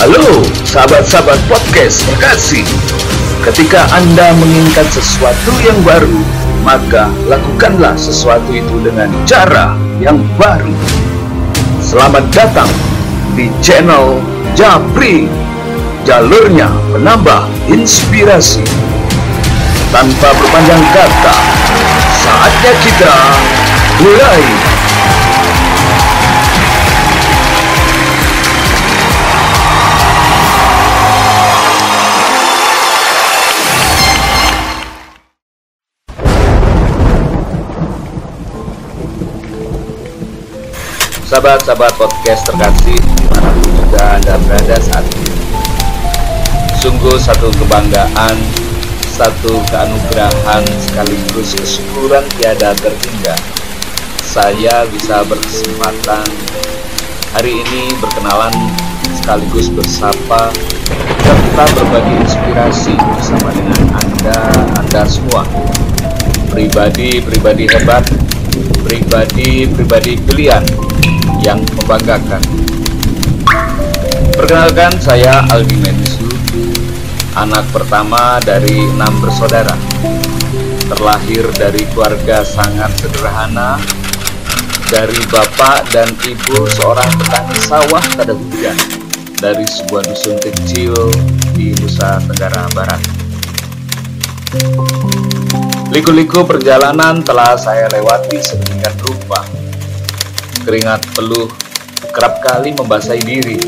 Halo, sahabat-sahabat podcast terkasih. Ketika Anda menginginkan sesuatu yang baru, maka lakukanlah sesuatu itu dengan cara yang baru. Selamat datang di channel Japri, jalurnya penambah inspirasi. Tanpa berpanjang kata, saatnya kita mulai. Sahabat-sahabat podcast terkasih di mana pun juga Anda berada saat ini. Sungguh satu kebanggaan, satu keanugerahan sekaligus kesyukuran tiada terhingga. Saya bisa berkesempatan hari ini berkenalan sekaligus bersapa serta berbagi inspirasi bersama dengan Anda, Anda semua. Pribadi-pribadi hebat, pribadi-pribadi pilihan yang membanggakan. Perkenalkan saya Aldi Mensu, anak pertama dari enam bersaudara. Terlahir dari keluarga sangat sederhana, dari bapak dan ibu seorang petani sawah pada hujan dari sebuah dusun kecil di Nusa Tenggara Barat. Liku-liku perjalanan telah saya lewati sedemikian rupa. Keringat peluh kerap kali membasahi diri.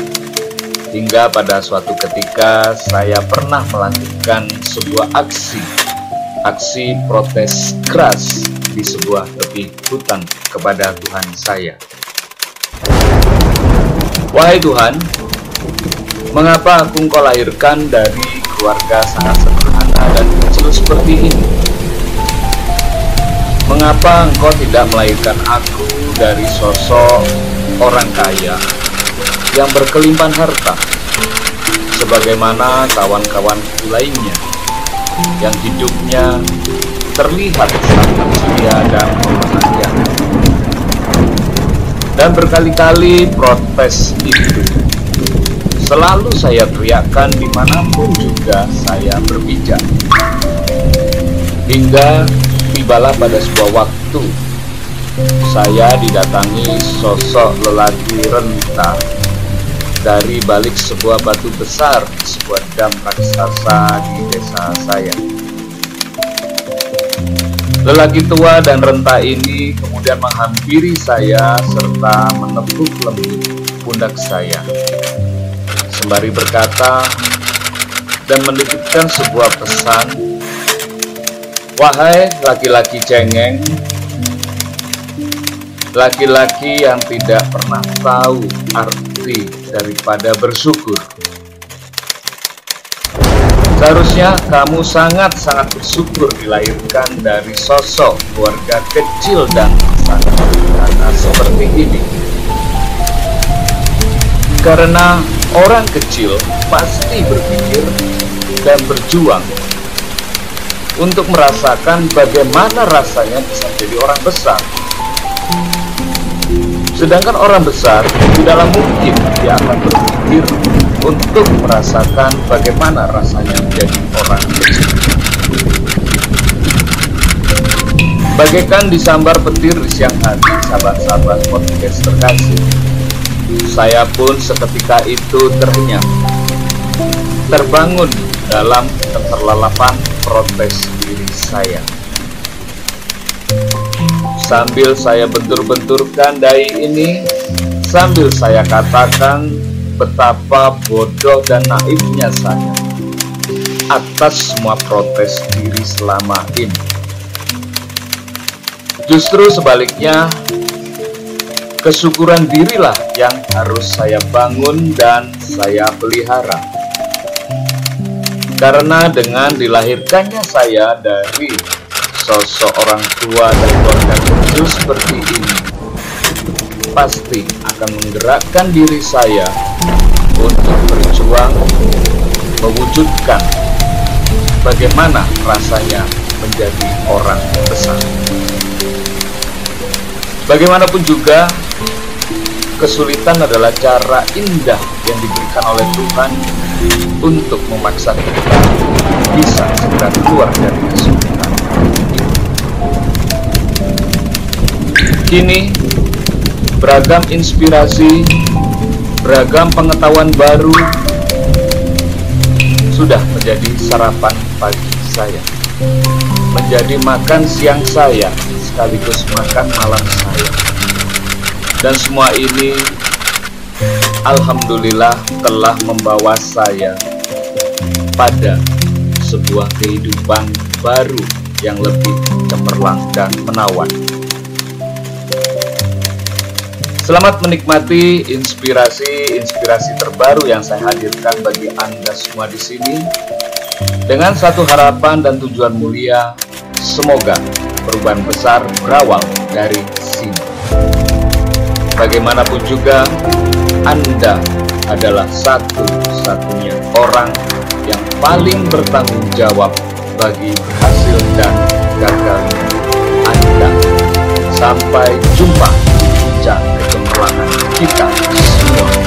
Hingga pada suatu ketika saya pernah melanjutkan sebuah aksi. Aksi protes keras di sebuah tepi hutan kepada Tuhan saya. Wahai Tuhan, mengapa aku engkau lahirkan dari keluarga sangat sederhana dan kecil seperti ini? Mengapa engkau tidak melahirkan aku dari sosok orang kaya yang berkelimpahan harta, sebagaimana kawan-kawan lainnya yang hidupnya terlihat sangat ceria dan bahagia. Dan berkali-kali protes itu selalu saya teriakkan di mana pun juga saya berpijak. Hingga tibalah pada sebuah waktu saya didatangi sosok lelaki renta dari balik sebuah batu besar di sebuah dam raksasa di desa saya. Lelaki tua dan renta ini kemudian menghampiri saya serta menepuk lembut pundak saya. Sembari berkata dan menitipkan sebuah pesan Wahai laki-laki cengeng, laki-laki yang tidak pernah tahu arti daripada bersyukur. Seharusnya kamu sangat-sangat bersyukur dilahirkan dari sosok keluarga kecil dan sangat sederhana seperti ini. Karena orang kecil pasti berpikir dan berjuang untuk merasakan bagaimana rasanya bisa menjadi orang besar. Sedangkan orang besar tidaklah mungkin dia akan berpikir untuk merasakan bagaimana rasanya menjadi orang kecil. Bagaikan disambar petir di siang hari, sahabat-sahabat podcast terkasih. Saya pun seketika itu ternyata terbangun dalam keterlalapan protes diri saya. Sambil saya bentur-benturkan dai ini, sambil saya katakan betapa bodoh dan naifnya saya atas semua protes diri selama ini. Justru sebaliknya, kesyukuran dirilah yang harus saya bangun dan saya pelihara. Karena dengan dilahirkannya saya dari sosok orang tua dan keluarga kecil seperti ini, pasti akan menggerakkan diri saya untuk berjuang mewujudkan bagaimana rasanya menjadi orang besar. Bagaimanapun juga, kesulitan adalah cara indah yang diberikan oleh Tuhan untuk memaksa kita bisa segera keluar dari kesulitan. Kini, beragam inspirasi, beragam pengetahuan baru sudah menjadi sarapan pagi saya, menjadi makan siang saya, sekaligus makan malam saya. Dan semua ini Alhamdulillah telah membawa saya pada sebuah kehidupan baru yang lebih cemerlang dan menawan. Selamat menikmati inspirasi-inspirasi terbaru yang saya hadirkan bagi Anda semua di sini. Dengan satu harapan dan tujuan mulia, semoga perubahan besar berawal dari. Bagaimanapun juga, Anda adalah satu-satunya orang yang paling bertanggung jawab bagi berhasil dan gagalnya Anda. Sampai jumpa di puncak kegemerlangan kita semua.